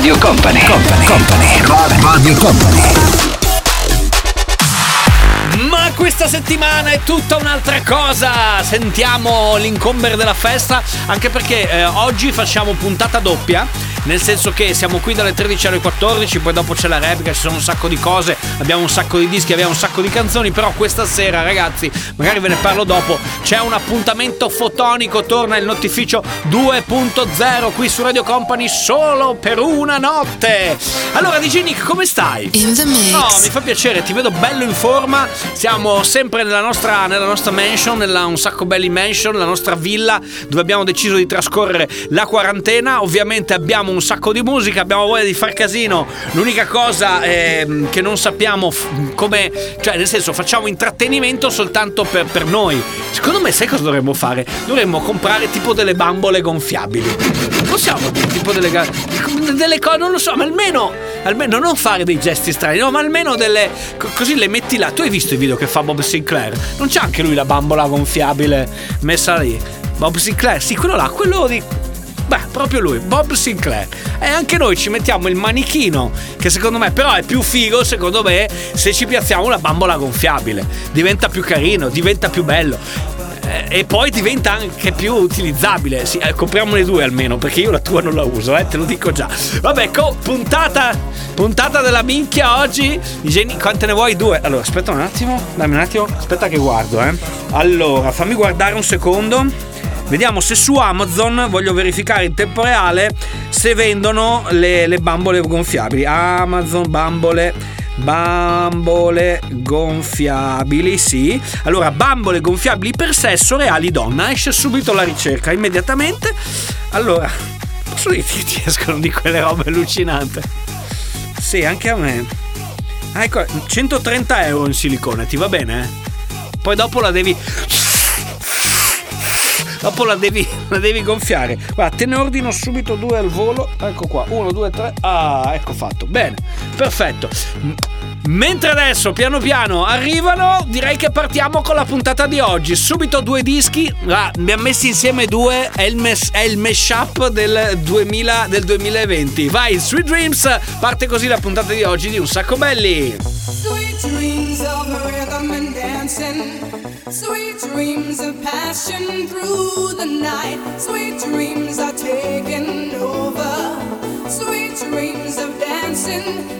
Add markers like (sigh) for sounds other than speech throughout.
Radio Company, Company, Company, Radio Company. Ma questa settimana è tutta un'altra cosa. Sentiamo l'incomber della festa, anche perché eh, oggi facciamo puntata doppia. Nel senso che siamo qui dalle 13 alle 14, poi dopo c'è la replica, ci sono un sacco di cose, abbiamo un sacco di dischi, abbiamo un sacco di canzoni, però questa sera ragazzi, magari ve ne parlo dopo, c'è un appuntamento fotonico, torna il notificio 2.0 qui su Radio Company solo per una notte. Allora DJ Nick, come stai? In the. No, mi fa piacere, ti vedo bello in forma. Siamo sempre nella nostra, nella nostra mansion, nella un sacco belli mansion, la nostra villa dove abbiamo deciso di trascorrere la quarantena. Ovviamente abbiamo un sacco di musica, abbiamo voglia di far casino. L'unica cosa eh, che non sappiamo come, cioè nel senso facciamo intrattenimento soltanto per, per noi. Secondo me sai cosa dovremmo fare? Dovremmo comprare tipo delle bambole gonfiabili. Possiamo tipo delle, delle cose, non lo so, ma almeno, almeno non fare dei gesti strani, no, ma almeno delle, co- così le metti là. Tu hai visto i video che fa Bob Sinclair? Non c'è anche lui la bambola gonfiabile messa lì? Bob Sinclair, sì, quello là, quello di Beh, proprio lui, Bob Sinclair. E anche noi ci mettiamo il manichino, che secondo me però è più figo, secondo me, se ci piazziamo una bambola gonfiabile. Diventa più carino, diventa più bello. Eh, E poi diventa anche più utilizzabile. Sì, eh, compriamone due almeno, perché io la tua non la uso, eh, te lo dico già. Vabbè, co- puntata, puntata della minchia oggi. Jenny, quante ne vuoi? Due. Allora, aspetta un attimo, dammi un attimo, aspetta che guardo, eh. Allora, fammi guardare un secondo. Vediamo se su Amazon voglio verificare in tempo reale se vendono le, le bambole gonfiabili. Amazon bambole. Bambole gonfiabili, sì. Allora, bambole gonfiabili per sesso reali donna. Esce subito la ricerca, immediatamente. Allora, posso dirti che ti escono di quelle robe allucinanti? Sì, anche a me. Ah, ecco, 130 euro in silicone, ti va bene? Poi dopo la devi dopo la devi, la devi gonfiare. Guarda, te ne ordino subito due al volo. Ecco qua, uno, due, tre. Ah, ecco fatto. Bene, perfetto. Mentre adesso, piano piano, arrivano, direi che partiamo con la puntata di oggi. Subito due dischi. Ah, ne abbiamo messi insieme due. È il, mes- è il mashup del, 2000, del 2020. Vai, Sweet Dreams. Parte così la puntata di oggi di Un Sacco Belli. Sweet dreams of rhythm and dancing. Sweet dreams of passion through the night. Sweet dreams are taking over. Sweet dreams of dancing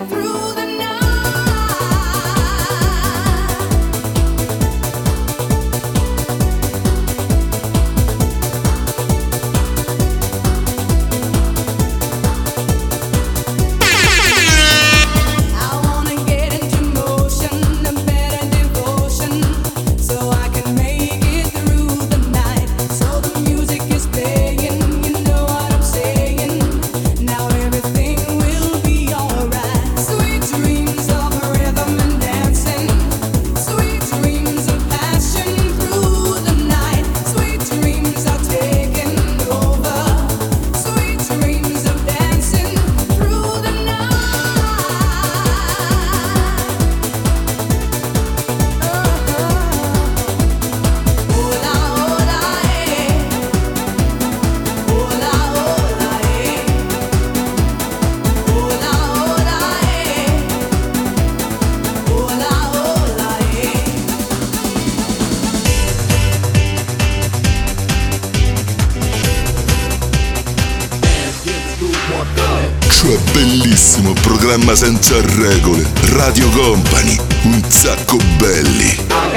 bellissimo, programma senza regole, Radio Company, un sacco belli. I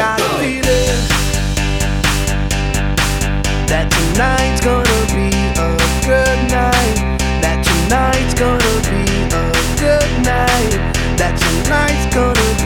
tonight's gonna be a good night. That tonight's gonna be a good night. That tonight's gonna be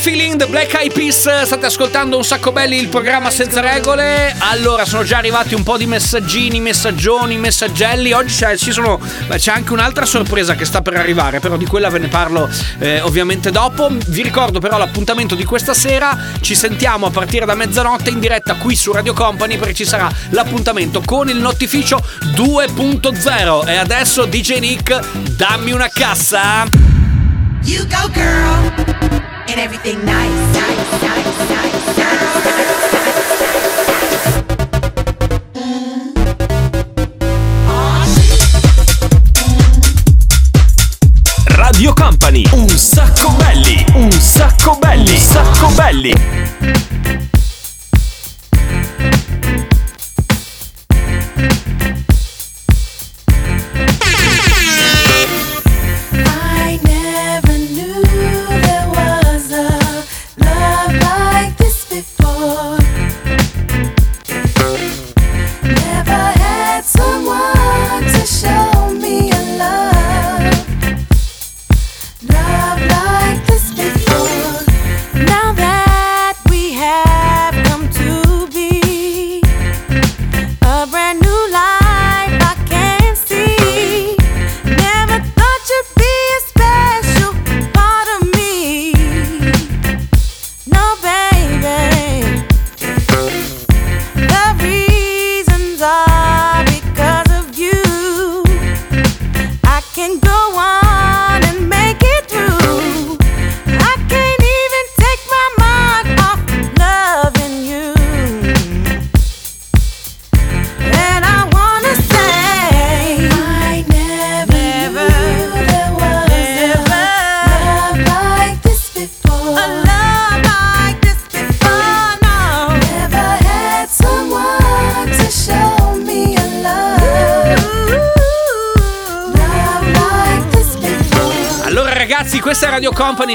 feeling. The Black Eyed Peas, state ascoltando un sacco belli il programma senza regole. Allora, sono già arrivati un po' di messaggini, messaggioni, messaggelli. Oggi c'è, sono, c'è anche un'altra sorpresa che sta per arrivare, però di quella ve ne parlo eh, ovviamente dopo. Vi ricordo però l'appuntamento di questa sera. Ci sentiamo a partire da mezzanotte in diretta qui su Radio Company perché ci sarà l'appuntamento con il notificio 2.0. E adesso DJ Nick, dammi una cassa. You go, girl, and everything nice, nice, nice. Radio Company, un sacco belli, un sacco belli, un sacco belli.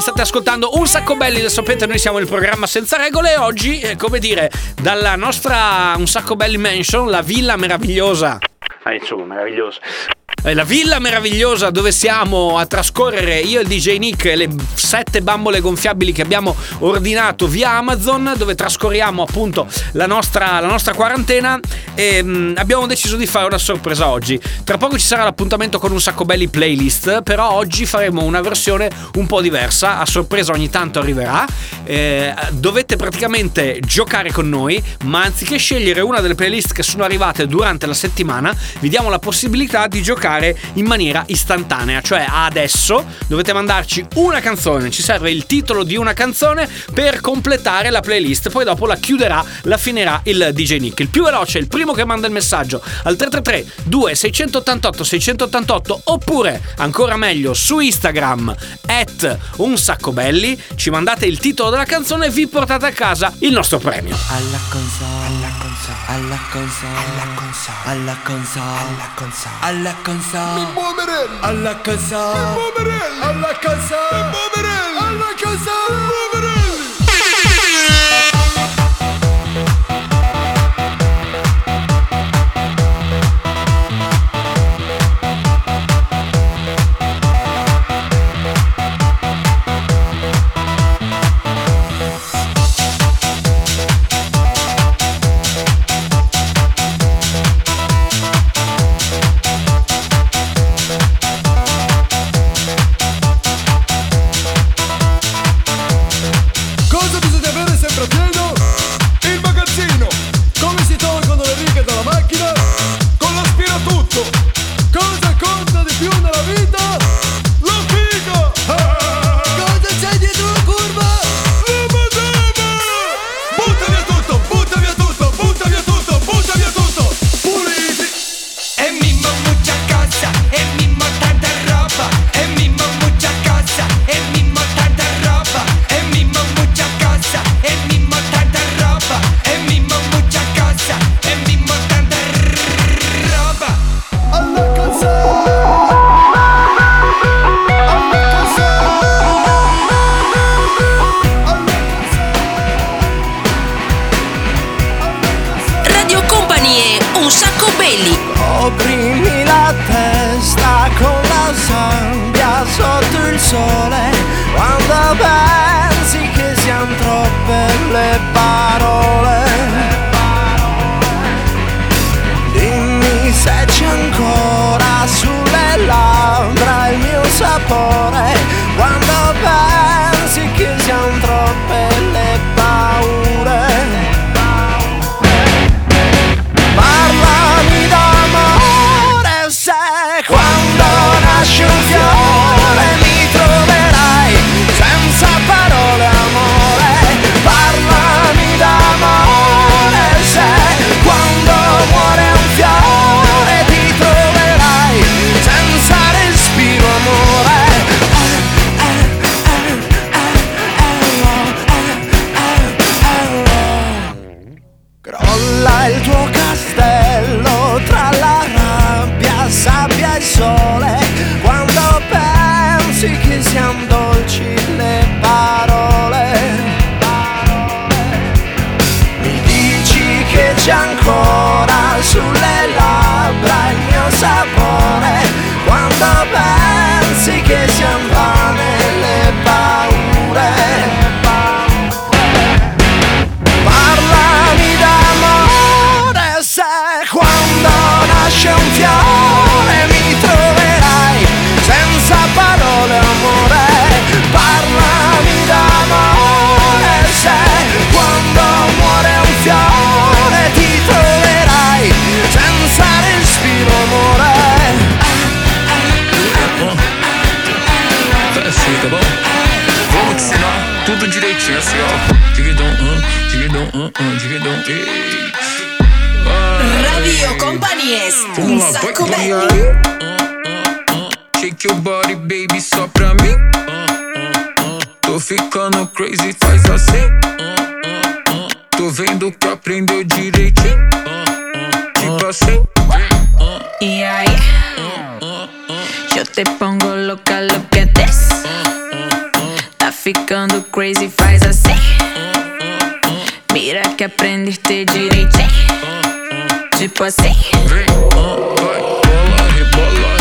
State ascoltando un sacco belli, lo sapete noi siamo il programma senza regole e oggi, eh, come dire, dalla nostra un sacco belli mansion, la villa meravigliosa. Ah, insomma, meravigliosa. Eh, La villa meravigliosa dove siamo a trascorrere io e il DJ Nick e le sette bambole gonfiabili che abbiamo ordinato via Amazon, dove trascorriamo appunto la nostra, la nostra quarantena e mm, abbiamo deciso di fare una sorpresa oggi. Tra poco ci sarà l'appuntamento con un sacco belli playlist, però oggi faremo una versione un po' diversa, a sorpresa ogni tanto arriverà. Eh, dovete praticamente giocare con noi, ma anziché scegliere una delle playlist che sono arrivate durante la settimana, vi diamo la possibilità di giocare in maniera istantanea, cioè adesso dovete mandarci una canzone, ci serve il titolo di una canzone per completare la playlist, poi dopo la chiuderà, la finirà il DJ Nick. Il più veloce il primo che manda il messaggio al 333 2688 688 oppure ancora meglio su Instagram at un sacco belli, ci mandate il titolo della canzone e vi portate a casa il nostro premio. alla console, alla console, alla console, alla console, alla console, alla console, mi muoverelli, alla console, mi muoverelli, alla console, mi muoverelli, alla console, mi muoverelli. Direitinho. Tipo assim. Y ahí yo te pongo loca, lo que des. Tá ficando crazy, faz assim. Mira que aprendiste direitinho. Tipo assim. Vem, vai, bola, rebola,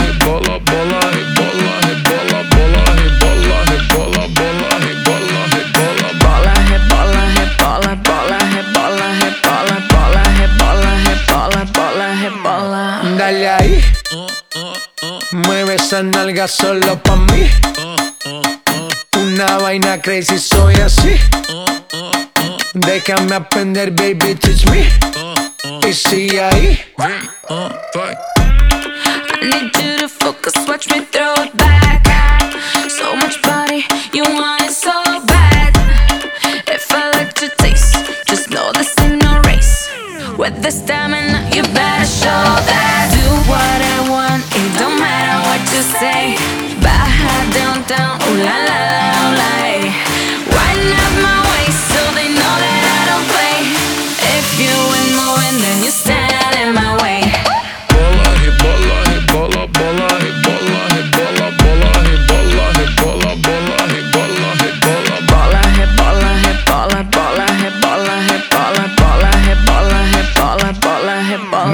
esa nalga solo pa' mí. Una vaina crazy, soy así. Déjame aprender, baby, teach me. Y sigue ahí. ah. I need you to focus, watch me throw it back.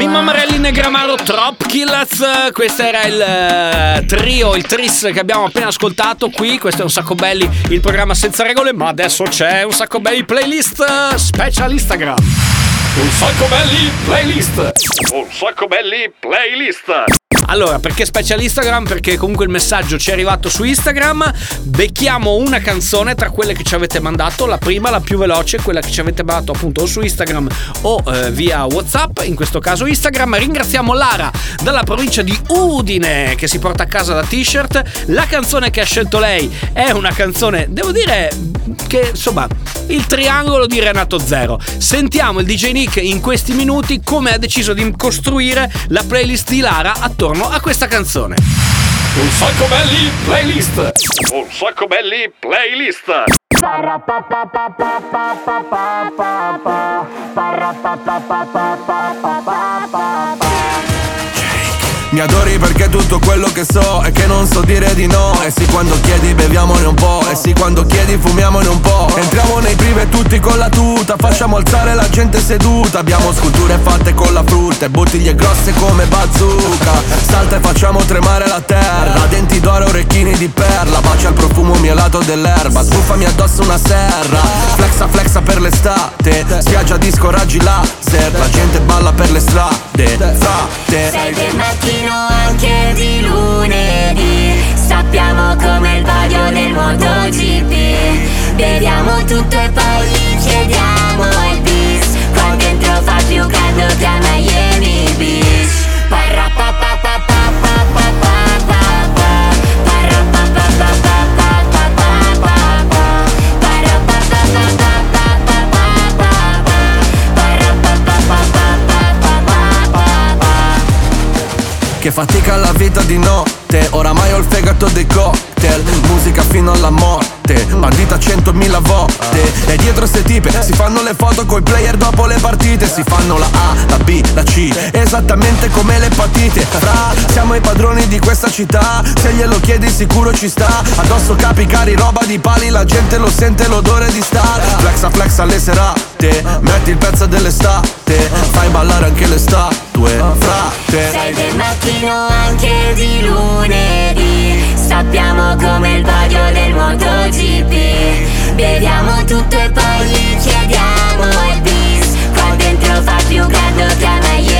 Mimma Marelli Negramaro Trop Killers, questo era il eh, trio, il tris che abbiamo appena ascoltato qui, questo è un sacco belli, il programma senza regole, ma adesso c'è un sacco belli playlist special Instagram. Un sacco belli playlist. Un sacco belli playlist. Allora, perché special Instagram? Perché comunque il messaggio ci è arrivato su Instagram. Becchiamo una canzone tra quelle che ci avete mandato. La prima, la più veloce, quella che ci avete mandato appunto o su Instagram o eh, via WhatsApp. In questo caso Instagram. Ringraziamo Lara dalla provincia di Udine che si porta a casa la t-shirt. La canzone che ha scelto lei è una canzone, devo dire, che insomma, il triangolo di Renato Zero. Sentiamo il DJ Nick in questi minuti come ha deciso di costruire la playlist di Lara attorno a questa canzone. Un sacco belli playlist. Un sacco belli playlist. Mi Mi adori perché tutto quello che so è che non so dire di no. E sì quando chiedi beviamone un po' E sì quando chiedi fumiamone un po' Entriamo nei prive tutti con la tuta. Facciamo alzare la gente seduta. Abbiamo sculture fatte con la frutta E bottiglie grosse come bazooka. Salta e facciamo tremare la terra. Denti d'oro, orecchini di perla. Bacia il profumo mielato dell'erba. Sbuffami addosso una serra. Flexa flexa per l'estate Spiaggia disco raggi laser. La gente balla per le strade. Frate Sei del mattino anche di lunedì. Sappiamo come il vaglio del MotoGP. Beviamo tutto e poi gli chiediamo il bis. Qua dentro fa più caldo che a Miami Beach Che fatica la vita di notte. Oramai ho il fegato dei cocktail. Musica fino alla morte Bandita centomila volte. E dietro ste tipe Si fanno le foto coi player dopo le partite. Si fanno la A, la B, la C Esattamente come l'epatite Fra, siamo i padroni di questa città. Se glielo chiedi sicuro ci sta. Addosso capi cari, roba di pali La gente lo sente l'odore di star Flexa flexa alle serate Metti il pezzo dell'estate Fai ballare anche le statue Frate Sei del mattino anche di lunedì. Sappiamo come il vaglio del MotoGP Beviamo tutto e poi gli chiediamo. Il bis Qua dentro fa più caldo che a Miami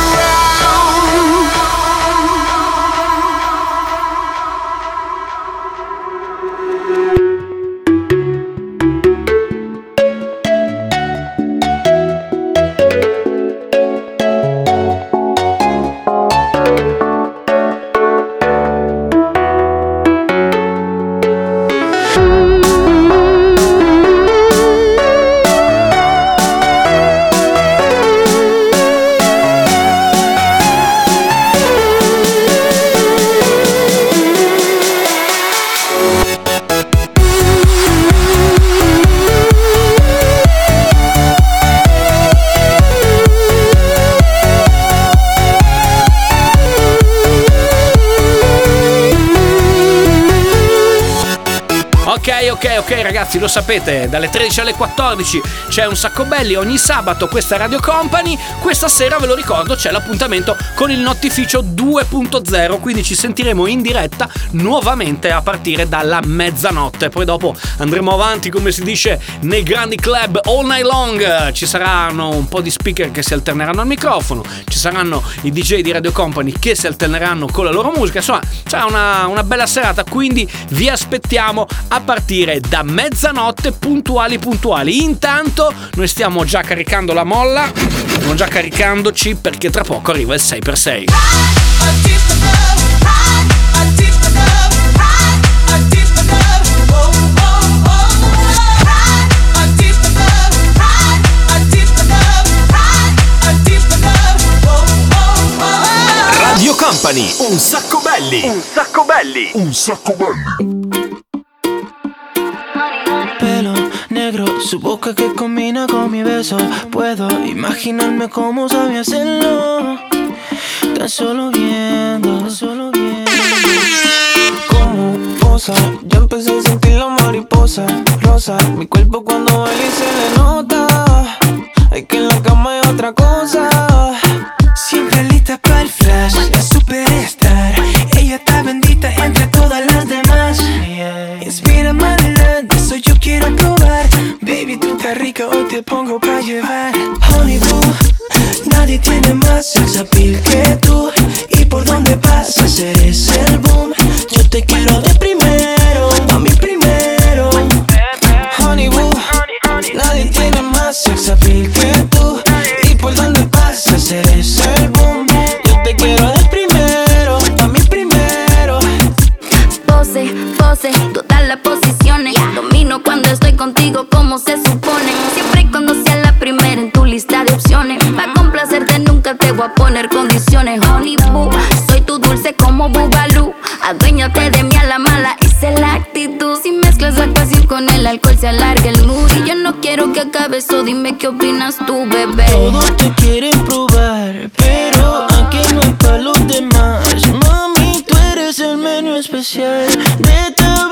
ragazzi, lo sapete, dalle 13 alle 14 c'è un sacco belli ogni sabato, questa Radio Company. Questa sera ve lo ricordo, c'è l'appuntamento con il Notificio 2.0, quindi ci sentiremo in diretta nuovamente a partire dalla mezzanotte. Poi dopo andremo avanti, come si dice, nei grandi club all night long. Ci saranno un po' di speaker che si alterneranno al microfono, ci saranno i DJ di Radio Company che si alterneranno con la loro musica. Insomma, sarà una, una bella serata, quindi vi aspettiamo a partire da mezzanotte puntuali puntuali. Intanto noi stiamo già caricando la molla, stiamo già caricandoci perché tra poco arriva il 6x6. Radio Company, un sacco belli. Un sacco belli. Un sacco belli. Su boca que combina con mi beso. Puedo imaginarme cómo sabe hacerlo. Tan solo viendo, tan solo viendo. Como posa, ya empecé a sentir la mariposa rosa. Mi cuerpo cuando baila y se le nota. Hay que en la cama hay otra cosa. Siempre lista para el flash, pongo pa' llevar. Honey boo, nadie tiene más sex appeal que tú. Y por donde pasas eres el boom. Yo te quiero de primero, a mí primero. Honey boo, nadie tiene más sex appeal que tú. Y por donde pasas eres el boom. Yo te quiero de primero, a mí primero. Pose, pose, todas las posiciones. Domino cuando estoy contigo como se supone. Poner condiciones. Honey boo, soy tu dulce como Bubalú. Aduéñate de mí a la mala, esa es la actitud. Si mezclas la pasión con el alcohol se alarga el mood. Y yo no quiero que acabe eso, dime qué opinas tú, bebé. Todos te quieren probar, pero aquí no hay pa' los demás. Mami, tú eres el menú especial. De esta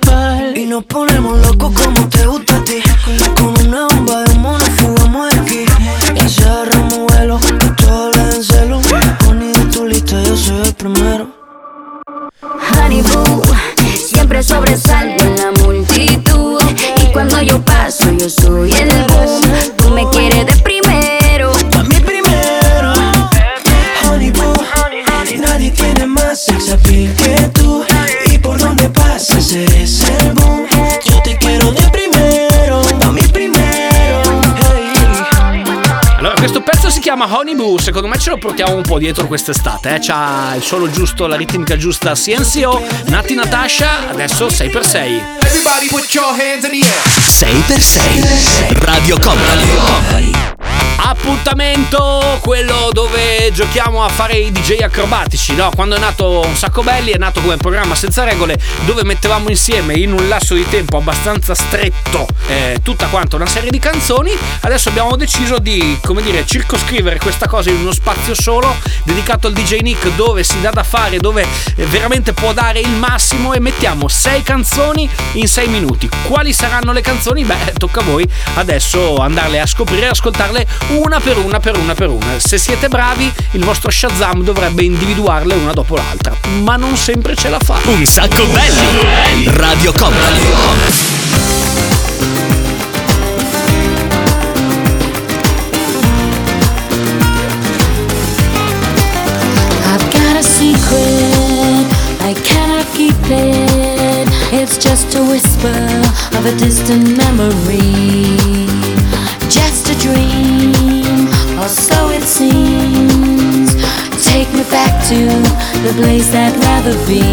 escapar. Y nos ponemos locos como te gusta a ti. Con una bomba de mono fugamos de aquí. Y se agarramos vuelo, que todo le den celo. Poni de tu lista, yo soy el primero. Honey boo, siempre sobresalgo en la multitud. Y cuando yo paso, yo soy el boom. Chiama Honey Boo. Secondo me ce lo portiamo un po' dietro quest'estate. Eh? C'ha il suono giusto, la ritmica giusta. CNCO, Nati Natasha. Adesso 6x6. Everybody put your hands in the air. 6x6. Radio Company. Appuntamento quello dove giochiamo a fare i DJ acrobatici, no? Quando è nato Un Sacco Belli è nato come programma senza regole dove mettevamo insieme in un lasso di tempo abbastanza stretto eh, tutta quanta una serie di canzoni. Adesso abbiamo deciso di, come dire, circoscrivere questa cosa in uno spazio solo dedicato al DJ Nick dove si dà da fare, dove eh, veramente può dare il massimo e mettiamo sei canzoni in sei minuti. Quali saranno le canzoni? Beh, tocca a voi adesso andarle a scoprire e ascoltarle una per una per una per una. Se siete bravi, il vostro Shazam dovrebbe individuarle una dopo l'altra, ma non sempre ce la fa. Un sacco belli. Radio Company. I've got a secret, I cannot keep it. It's just a whisper of a distant memory. Just a dream, so it seems. Take me back to the place I'd rather be.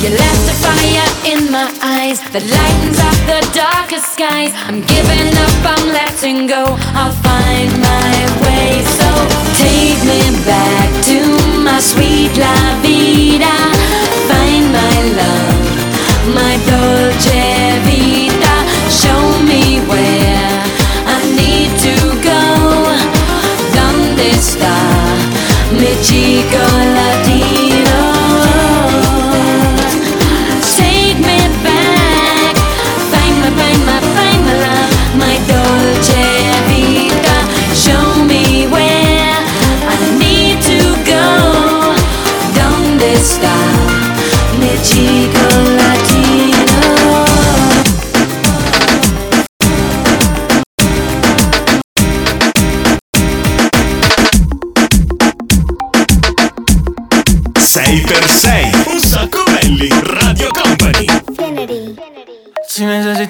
You left a fire in my eyes that lightens up the darkest skies. I'm giving up, I'm letting go. I'll find my way. So take me back to my sweet La Vida. Find my love, my dolce vita. Show me where Mexico Latino. Take me back, find my, find my, find my love, my dolce vita. Show me where I need to go. Donde está?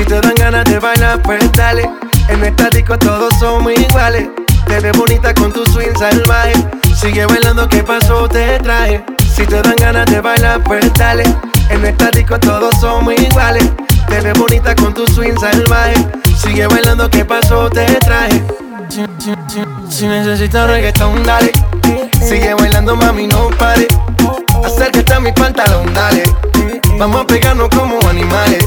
Si te dan ganas de bailar, pues dale. En esta disco todos somos iguales. Te ves bonita con tu swing salvaje. Sigue bailando, ¿qué pasó? Te traje. Si te dan ganas de bailar, pues dale. En esta disco todos somos iguales. Te ves bonita con tu swing salvaje. Sigue bailando, ¿qué pasó? Te traje. Si, si- si- si necesitas reggaetón, dale. Sigue bailando, mami, no pare. Acércate a mi pantalón, dale. Vamos a pegarnos como animales.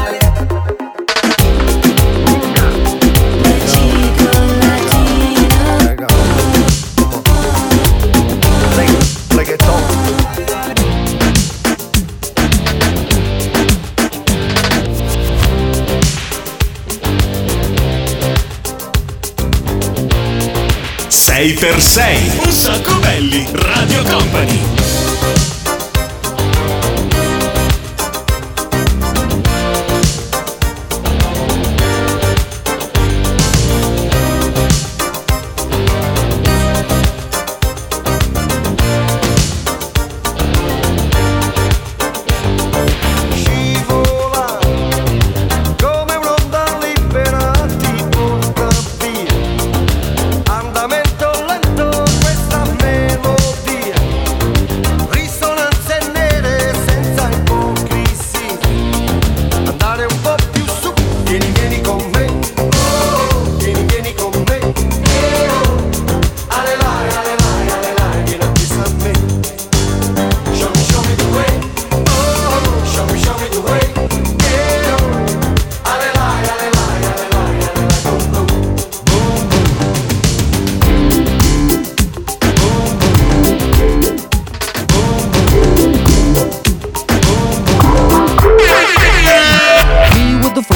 6x6. Un sacco belli, Radio Company.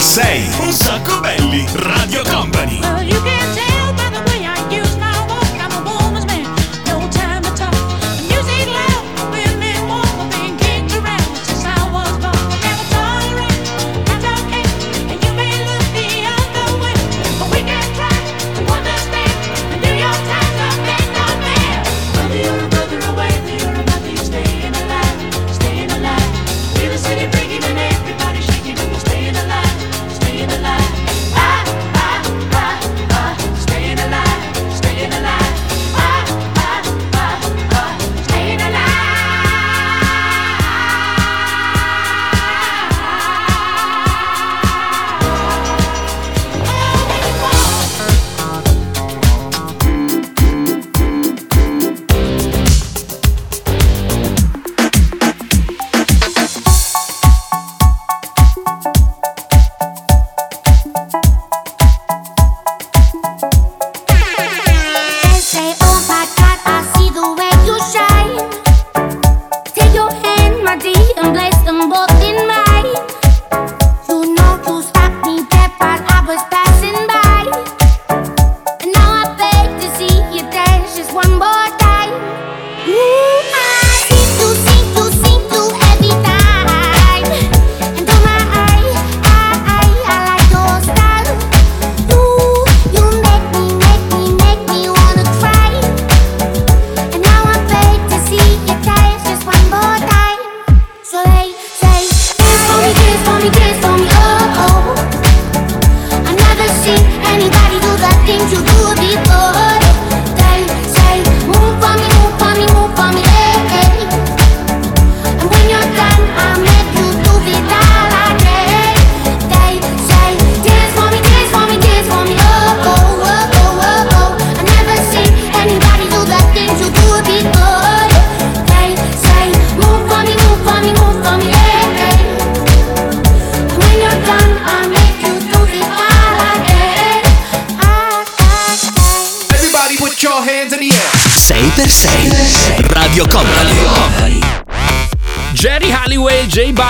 say.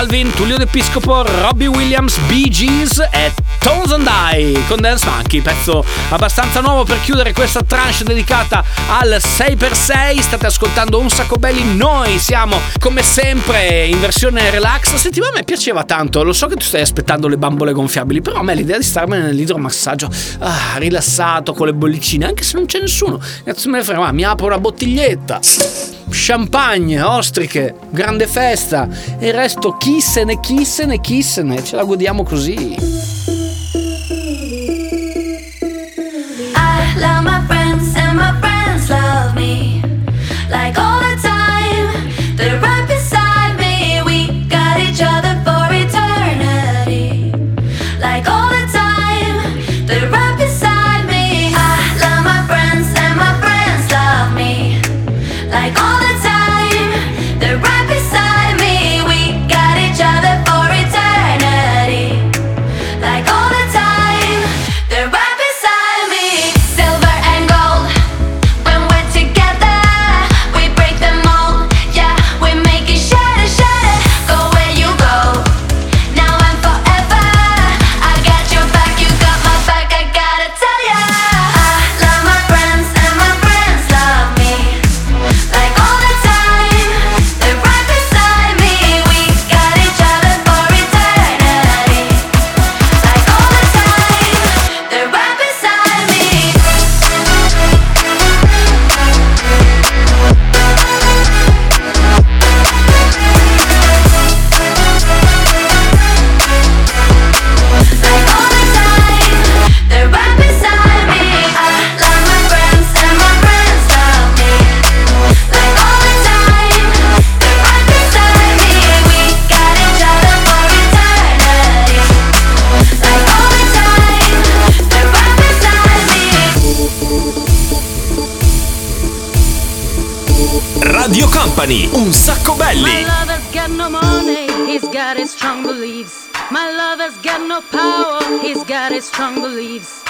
Balvin, Tullio d'Episcopo, Robbie Williams, Bee Gees e Tones and I con Dance Monkey, pezzo abbastanza nuovo per chiudere questa tranche dedicata al 6x6. State ascoltando un sacco belli, noi siamo come sempre in versione relax. Senti, a me piaceva tanto, lo so che tu stai aspettando le bambole gonfiabili, però a me l'idea di starmene nell'idromassaggio ah, rilassato con le bollicine, anche se non c'è nessuno, cazzo me ne frega, mi apro una bottiglietta champagne, ostriche, grande festa e il resto chissene, chissene, chissene, ce la godiamo così.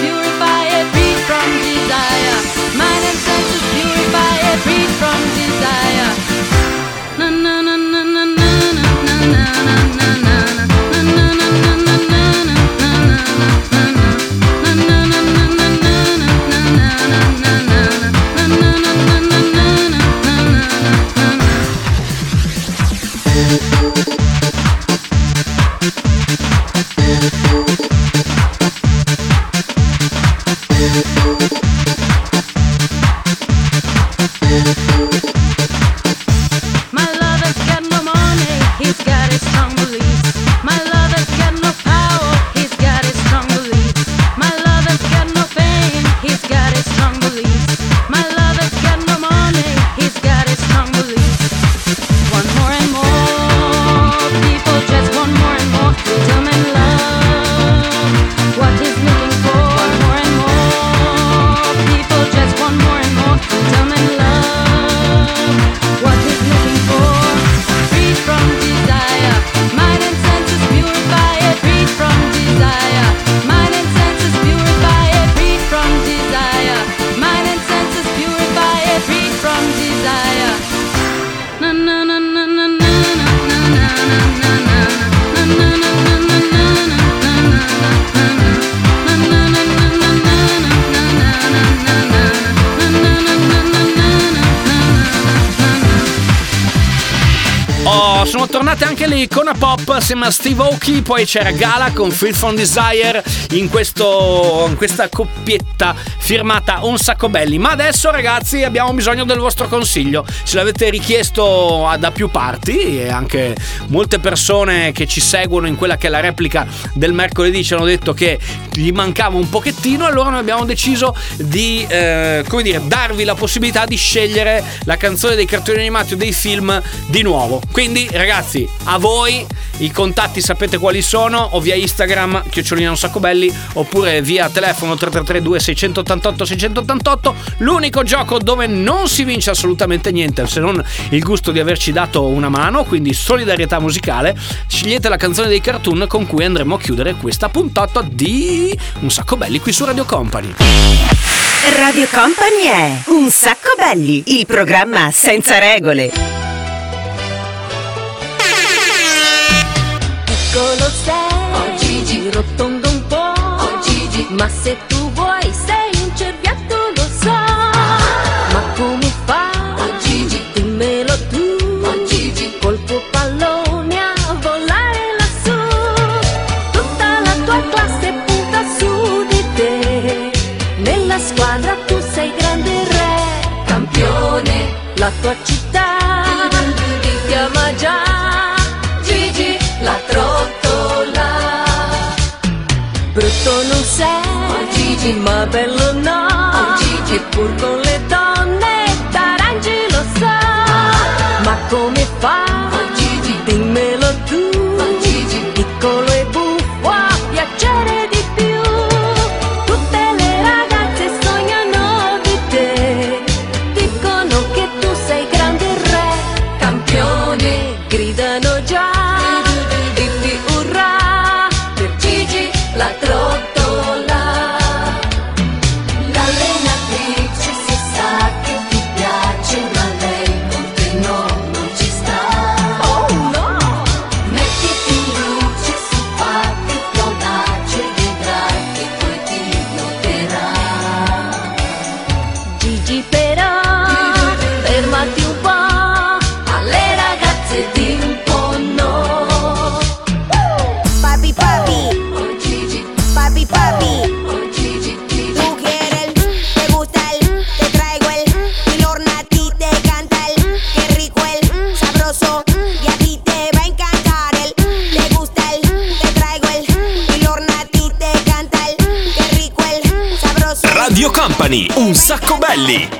purify it, free from desire. Mind and purify it, free from desire. Na na na na na na na na na na na na na na na na na na na tornate anche le icona pop assieme a Steve Aoki, poi c'era Gala con Feel from Desire in, questo, in questa coppietta firmata Un sacco belli. Ma adesso ragazzi abbiamo bisogno del vostro consiglio, ce l'avete richiesto da più parti e anche molte persone che ci seguono in quella che è la replica del mercoledì ci hanno detto che gli mancava un pochettino, allora noi abbiamo deciso di eh, come dire, darvi la possibilità di scegliere la canzone dei cartoni animati o dei film di nuovo. Quindi ragazzi, a voi i contatti sapete quali sono, o via Instagram, chiocciolina un sacco belli, oppure via telefono 3332 688 688. L'unico gioco dove non si vince assolutamente niente se non il gusto di averci dato una mano, quindi solidarietà musicale. Scegliete la canzone dei cartoon con cui andremo a chiudere questa puntata di Un sacco belli qui su Radio Company. Radio Company è Un sacco belli, il programma senza regole. piccolo sei Oh Gigi Rotondo Ma se tu vuoi sei un cerbiatto lo so. Ma come fa Oh Gigi. Dimmelo tu. Oh Gigi. Col tuo pallone a volare lassù. Tutta la tua classe punta su di te. Nella squadra tu sei grande re. Campione. La tua città sacco belli.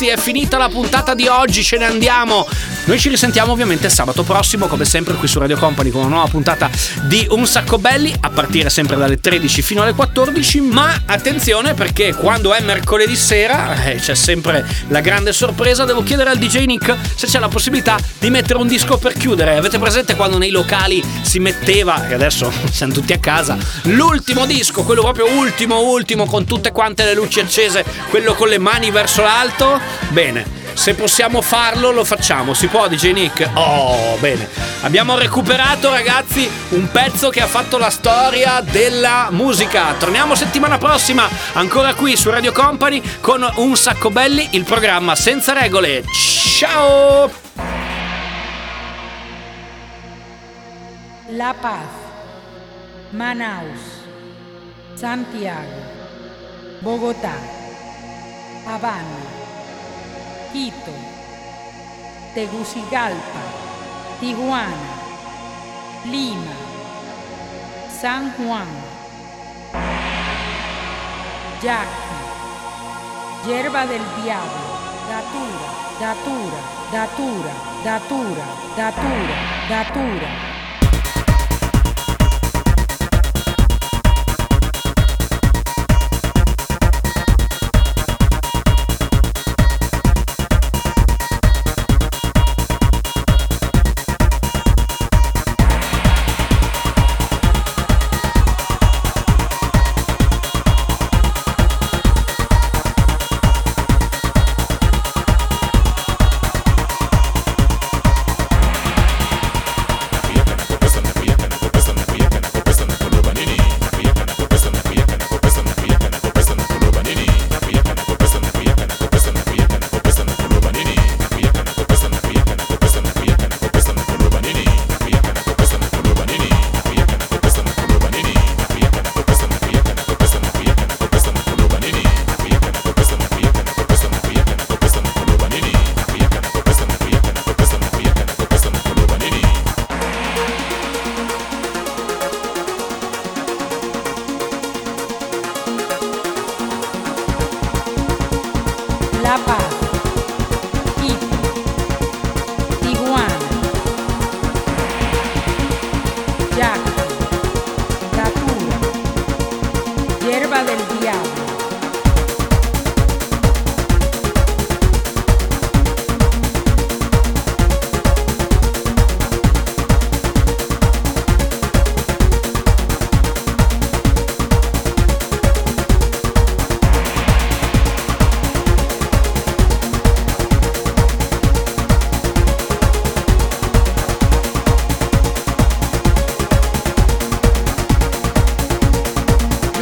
Ragazzi, è finita la puntata di oggi, ce ne andiamo. Noi ci risentiamo ovviamente sabato prossimo, come sempre qui su Radio Company con una nuova puntata di Un Sacco Belli, a partire sempre dalle 13 fino alle 14, ma attenzione perché quando è mercoledì sera eh, c'è sempre la grande sorpresa, devo chiedere al DJ Nick se c'è la possibilità di mettere un disco per chiudere. Avete presente quando nei locali si metteva, e adesso (laughs) siamo tutti a casa, l'ultimo disco, quello proprio ultimo, ultimo, con tutte quante le luci accese, quello con le mani verso l'alto? Bene. Se possiamo farlo, lo facciamo. Si può, DJ Nick? Oh, bene. Abbiamo recuperato, ragazzi, un pezzo che ha fatto la storia della musica. Torniamo settimana prossima, ancora qui su Radio Company, con Un Sacco Belli, il programma senza regole. Ciao! La Paz, Manaus, Santiago, Bogotá, Habana, Quito, Tegucigalpa, Tijuana, Lima, San Juan, Yaqui, Yerba del Diablo, Datura, Datura, Datura, Datura, Datura, Datura.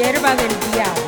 Yerba del Diablo.